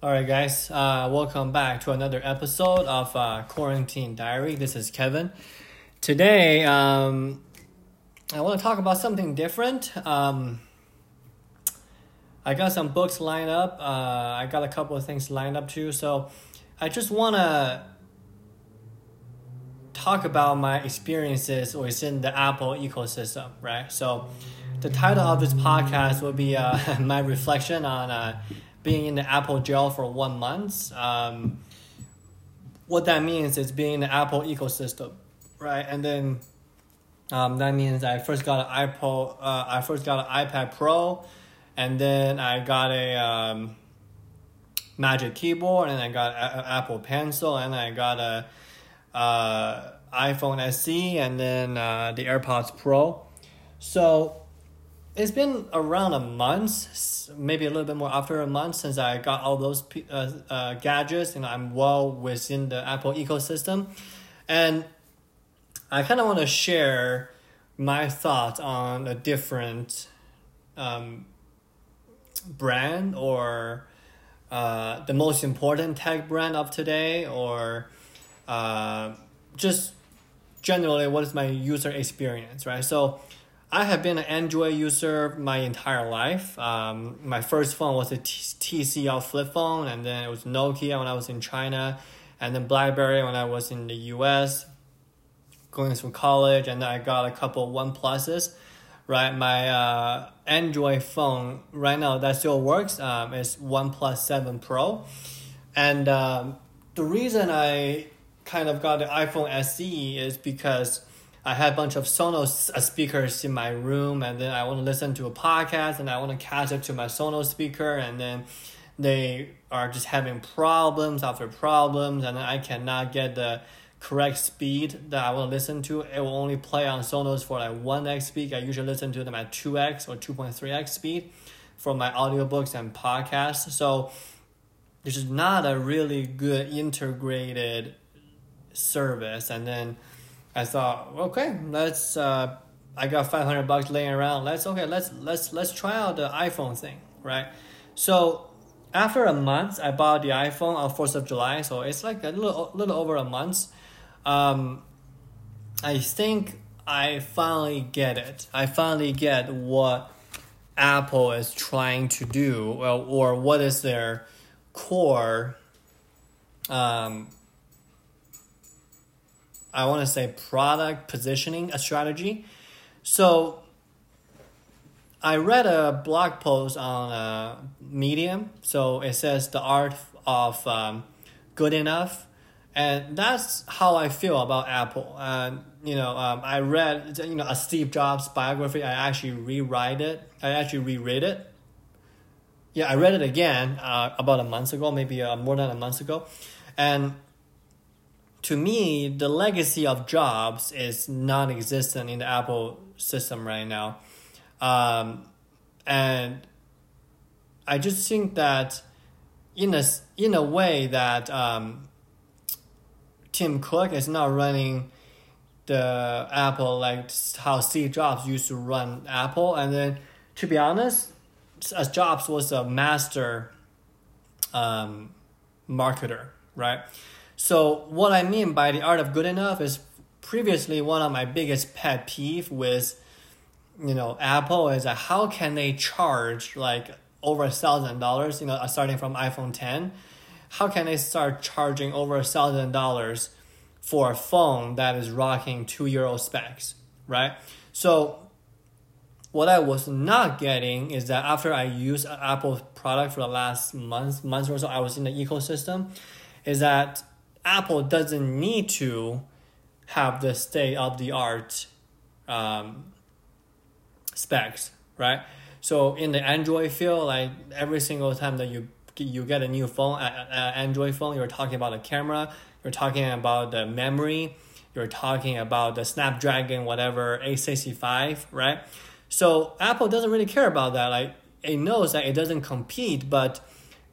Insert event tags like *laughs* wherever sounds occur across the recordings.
All right, guys. Uh, welcome back to another episode of uh, Quarantine Diary. This is Keven. Today, um, I want to talk about something different. Um, I got some books lined up. Uh, I got a couple of things lined up too. So, I just want to talk about my experiences within the Apple ecosystem, right? So, the title of this podcast will be uh, *laughs* my reflection on uh, being in the Apple jail for one month. Um, what that means is being in the Apple ecosystem, right? And then um, that means I first got an iPod, uh, I first got an iPad Pro, and then I got a um, Magic Keyboard, and I got an Apple Pencil, and I got a uh, iPhone SE, and then uh, the AirPods Pro. So it's been around a month, maybe a little bit more after a month since I got all those uh, uh, gadgets and I'm well within the Apple ecosystem. And I kind of want to share my thoughts on a different um, brand or uh, the most important tech brand of today or uh, just generally what is my user experience, right? So I have been an Android user my entire life. Um, my first phone was a TCL flip phone, and then it was Nokia when I was in China, and then BlackBerry when I was in the US, going through college, and I got a couple One Pluses. Right, my uh, Android phone right now that still works um, is OnePlus Seven Pro, and um, the reason I kind of got the iPhone SE is because I had a bunch of Sonos uh, speakers in my room, and then I want to listen to a podcast, and I want to catch it to my Sonos speaker, and then they are just having problems after problems, and I cannot get the correct speed that I want to listen to. It will only play on Sonos for like 1x speed. I usually listen to them at 2x or 2.3x speed for my audiobooks and podcasts. So this is not a really good integrated service. And then I thought, okay, let's. Uh, I got five hundred bucks laying around. Let's okay. Let's let's let's try out the iPhone thing, right? So after a month, I bought the iPhone on Fourth of July. So it's like a little little over a month. Um, I think I finally get it. I finally get what Apple is trying to do, or, or what is their core um, I want to say product positioning a strategy. So I read a blog post on uh, Medium. So it says the art of um, good enough, and that's how I feel about Apple. And you know, um, I read you know a Steve Jobs biography. I actually rewrite it. I actually reread it. Yeah, I read it again uh, about a month ago, maybe uh, more than a month ago, and to me, the legacy of Jobs is non-existent in the Apple system right now, um, and I just think that in a in a way that um, Tim Cook is not running the Apple like how Steve Jobs used to run Apple, and then to be honest, as Jobs was a master um, marketer, right? So what I mean by the art of good enough is previously one of my biggest pet peeve with you know Apple is that how can they charge like over a thousand dollars, you know, uh, starting from iPhone 10, how can they start charging over a thousand dollars for a phone that is rocking two year old specs, right? So what I was not getting is that after I used an Apple product for the last month, month or so, I was in the ecosystem, is that Apple doesn't need to have the state of the art um, specs, right? So in the Android field, like every single time that you you get a new phone, an Android phone, you're talking about the camera, you're talking about the memory, you're talking about the Snapdragon whatever A65, right? So Apple doesn't really care about that. Like it knows that it doesn't compete, but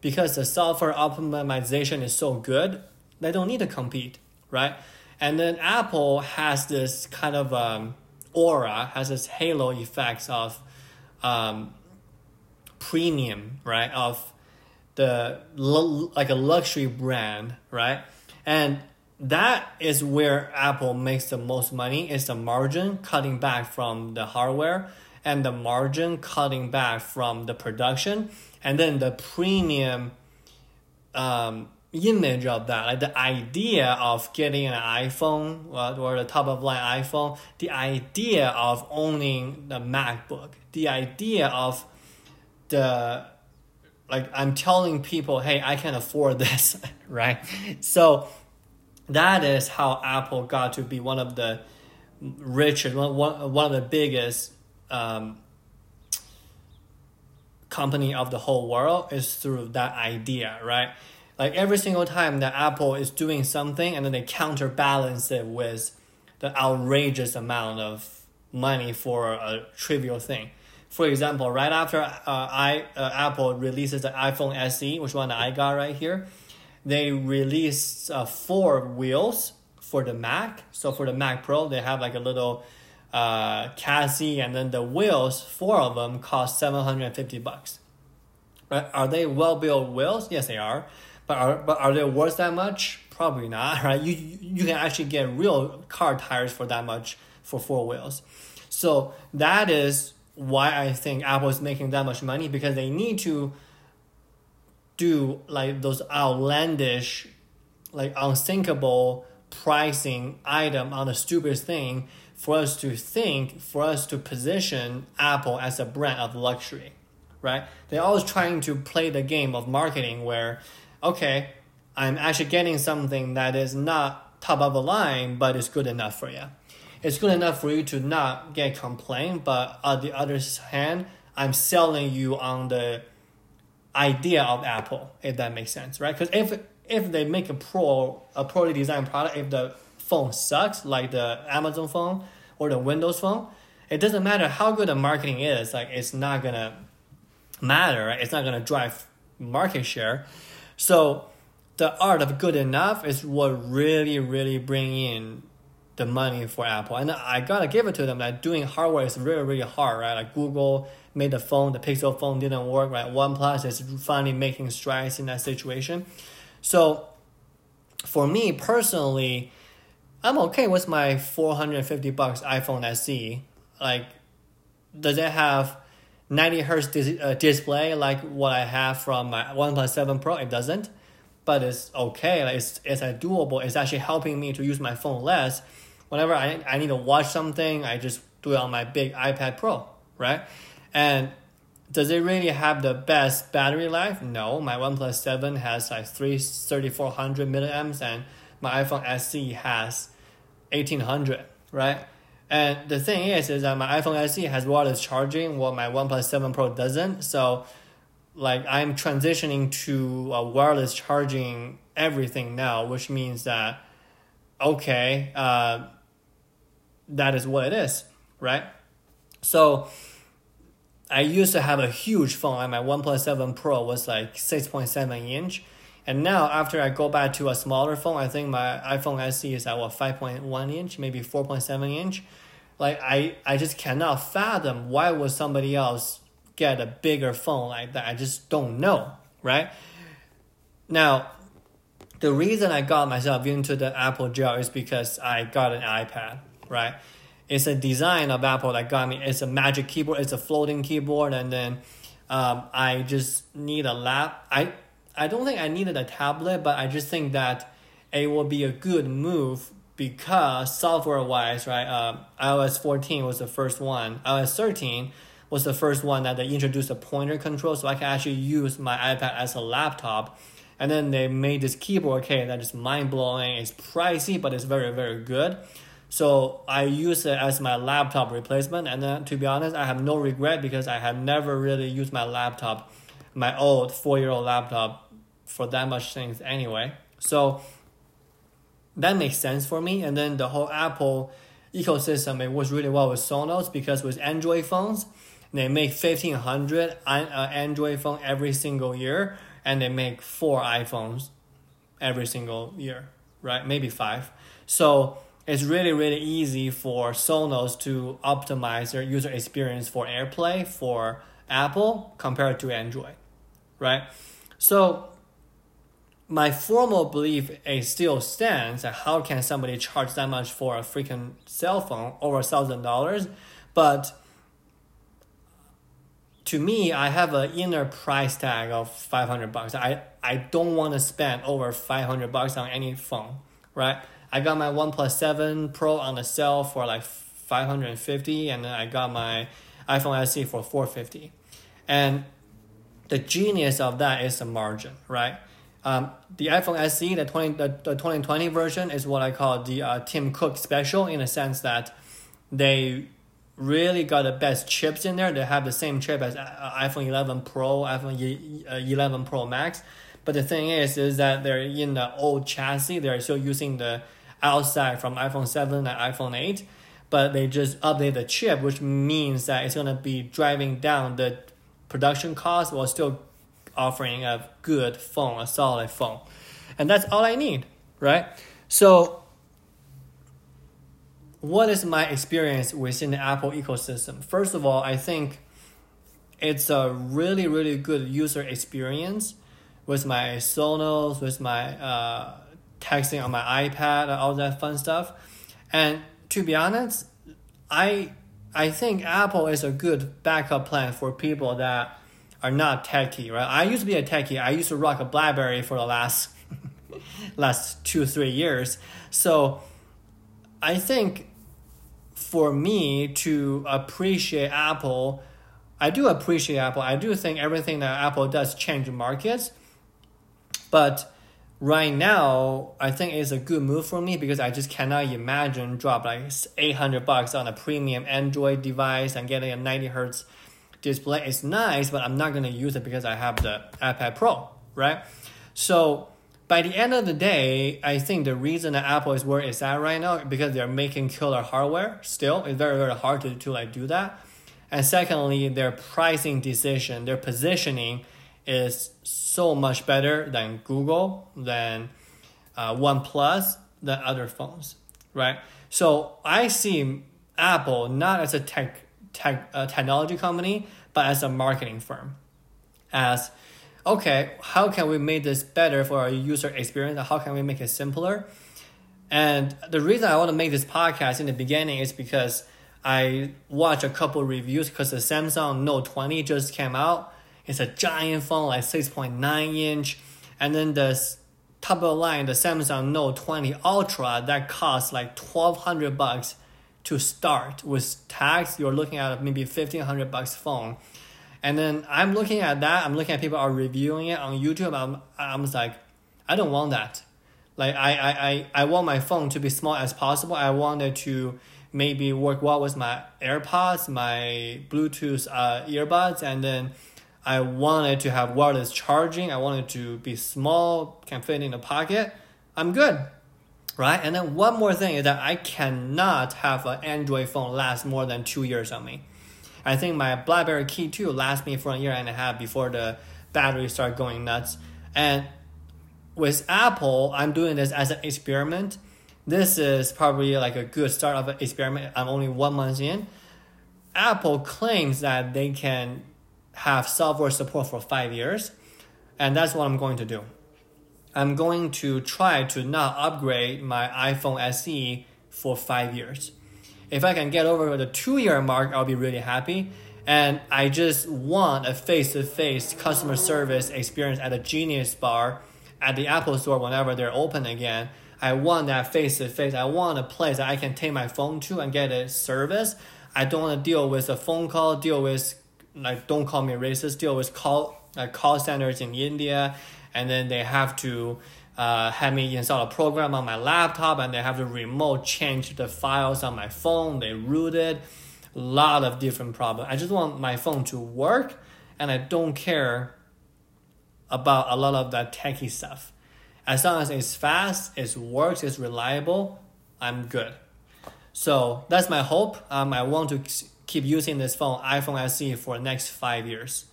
because the software optimization is so good, they don't need to compete, right? And then Apple has this kind of um, aura, has this halo effects of um, premium, right? Of the like a luxury brand, right? And that is where Apple makes the most money is the margin cutting back from the hardware and the margin cutting back from the production and then the premium um, image of that like the idea of getting an iphone or the top of line iphone the idea of owning the macbook the idea of the like i'm telling people hey i can afford *laughs* this right so that is how Apple got to be one of the richest, one, one of the biggest um, company of the whole world is through that idea, right? Like every single time that Apple is doing something and then they counterbalance it with the outrageous amount of money for a trivial thing. For example, right after uh, I uh, Apple releases the iPhone SE, which one I got right here, they released uh, four wheels for the Mac. So for the Mac Pro, they have like a little uh, chassis, and then the wheels, four of them, cost seven hundred and fifty bucks. Right? Are they well built wheels? Yes, they are. But are but are they worth that much? Probably not. *laughs* Right? You you can actually get real car tires for that much for four wheels. So that is why I think Apple is making that much money because they need to do like those outlandish, like unthinkable pricing item on the stupidest thing for us to think, for us to position Apple as a brand of luxury, right? They're always trying to play the game of marketing where, okay, I'm actually getting something that is not top of the line, but it's good enough for you. It's good enough for you to not get complaint, but on the other hand, I'm selling you on the idea of Apple, if that makes sense, right? Because if if they make a pro a poorly designed product, if the phone sucks, like the Amazon phone or the Windows phone, it doesn't matter how good the marketing is. Like it's not gonna matter. Right? It's not gonna drive market share. So the art of good enough is what really really bring in the money for Apple. And I gotta give it to them that doing hardware is really really hard, right? Like Google made the phone, the Pixel phone didn't work, right? OnePlus is finally making strides in that situation. So for me personally, I'm okay with my 450 bucks iPhone SE. Like, does it have 90 hertz dis- uh, display like what I have from my OnePlus 7 Pro? It doesn't, but it's okay. Like it's it's a doable. It's actually helping me to use my phone less. Whenever I I need to watch something, I just do it on my big iPad Pro, right? And does it really have the best battery life? No, my OnePlus 7 has like 3 3400 milliamps and my iPhone SE has 1800, right? And the thing is, is that my iPhone SE has wireless charging, while my OnePlus 7 Pro doesn't. So, like, I'm transitioning to a wireless charging everything now, which means that, okay, uh, that is what it is, right? So, I used to have a huge phone, like my OnePlus 7 Pro was like 6.7 inch. And now, after I go back to a smaller phone, I think my iPhone SE is at what, 5.1 inch, maybe 4.7 inch. Like, I, I just cannot fathom why would somebody else get a bigger phone like that. I just don't know, right? Now, the reason I got myself into the Apple jail is because I got an iPad, right? it's a design of Apple that got me. It's a magic keyboard. It's a floating keyboard, and then um, I just need a lap. I I don't think I needed a tablet, but I just think that it will be a good move because software wise, right? Uh, iOS fourteen was the first one. iOS thirteen was the first one that they introduced a pointer control, so I can actually use my iPad as a laptop. And then they made this keyboard kit that is mind blowing. It's pricey, but it's very very good. So I use it as my laptop replacement, and then to be honest, I have no regret because I have never really used my laptop, my old four year old laptop, for that much things anyway. So that makes sense for me. And then the whole Apple ecosystem, it works really well with Sonos because with Android phones, they make fifteen hundred uh, Android phone every single year, and they make four iPhones every single year, right? Maybe five. So it's really really easy for Sonos to optimize their user experience for AirPlay for Apple compared to Android, right? So my formal belief is still stands that how can somebody charge that much for a freaking cell phone over a thousand dollars? But to me, I have an inner price tag of five hundred bucks. I, I don't want to spend over five hundred bucks on any phone, right? I got my OnePlus Seven Pro on the sale for like five hundred and fifty, and then I got my iPhone SE for four fifty, and the genius of that is the margin, right? Um, the iPhone SE, the 20, the, the 2020 version, is what I call the uh, Tim Cook special in the sense that they really got the best chips in there. They have the same chip as uh, iPhone 11 Pro, iPhone uh, 11 Pro Max. But the thing is, is that they're in the old chassis. They're still using the outside from iPhone 7 and iPhone 8. But they just update the chip, which means that it's going to be driving down the production cost while still offering a good phone, a solid phone. And that's all I need, right? So, what is my experience within the Apple ecosystem? First of all, I think it's a really, really good user experience with my Sonos, with my uh, texting on my iPad, all that fun stuff. And to be honest, I I think Apple is a good backup plan for people that are not techie, right? I used to be a techie. I used to rock a BlackBerry for the last *laughs* last two three years. So I think for me to appreciate Apple, I do appreciate Apple. I do think everything that Apple does change markets, but right now I think it's a good move for me because I just cannot imagine drop like eight hundred bucks on a premium Android device and getting a ninety hertz display is nice, but I'm not going to use it because I have the iPad Pro, right? So by the end of the day, I think the reason that Apple is where it's at right now because they're making killer hardware. Still, it's very very hard to to like do that. And secondly, their pricing decision, their positioning is so much better than Google, than uh, OnePlus, than other phones, right? So I see Apple not as a tech tech, uh, technology company, but as a marketing firm. As, okay, how can we make this better for our user experience? How can we make it simpler? And the reason I want to make this podcast in the beginning is because I watched a couple reviews because the Samsung Note 20 just came out. It's a giant phone, like 6.9 inch. And then the top of the line, the Samsung Note 20 Ultra, that costs like 1200 bucks to start with tax you're looking at maybe 1500 bucks phone. And then i'm looking at that i'm looking at people are reviewing it on youtube i'm, I'm just like i don't want that. Like I, I, I, I want my phone to be small as possible. I want it to maybe work well with my airpods my bluetooth uh, earbuds and then i wanted to have wireless charging. I wanted to be small can fit in the pocket. I'm good right? And then one more thing is that I cannot have an Android phone last more than two years on me. I think my BlackBerry Key 2 lasts me for a year and a half before the battery start going nuts. And with Apple, I'm doing this as an experiment. This is probably like a good start of an experiment. I'm only one month in. Apple claims that they can have software support for five years, and that's what I'm going to do. I'm going to try to not upgrade my iPhone SE for five years. If I can get over the two year mark, I'll be really happy. And I just want a face to face customer service experience at a Genius Bar at the Apple Store whenever they're open again. I want that face to face. I want a place that I can take my phone to and get a service. I don't want to deal with a phone call, deal with like don't call me racist, deal with call like call centers in India and then they have to uh, have me install a program on my laptop and they have to remote change the files on my phone. They root it. A lot of different problems i just want my phone to work and i don't care about a lot of that techie stuff. As long as it's fast it works it's reliable i'm good. So that's my hope. Um, i want to keep using this phone iphone se for the next five years.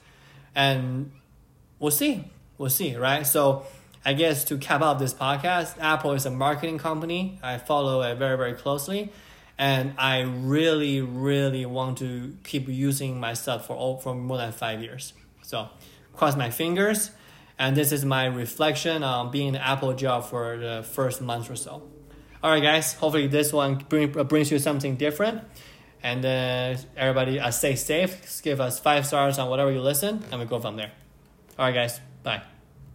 And we'll see we'll see, right? So I guess to cap up this podcast, Apple is a marketing company. I follow it very, very closely. And I really, really want to keep using my stuff for, all, for more than five years. So cross my fingers. And this is my reflection on being in the Apple job for the first month or so. All right, guys. Hopefully this one bring, brings you something different. And uh, everybody, uh, stay safe. Give us five stars on whatever you listen, and we go from there. All right, guys. Bye.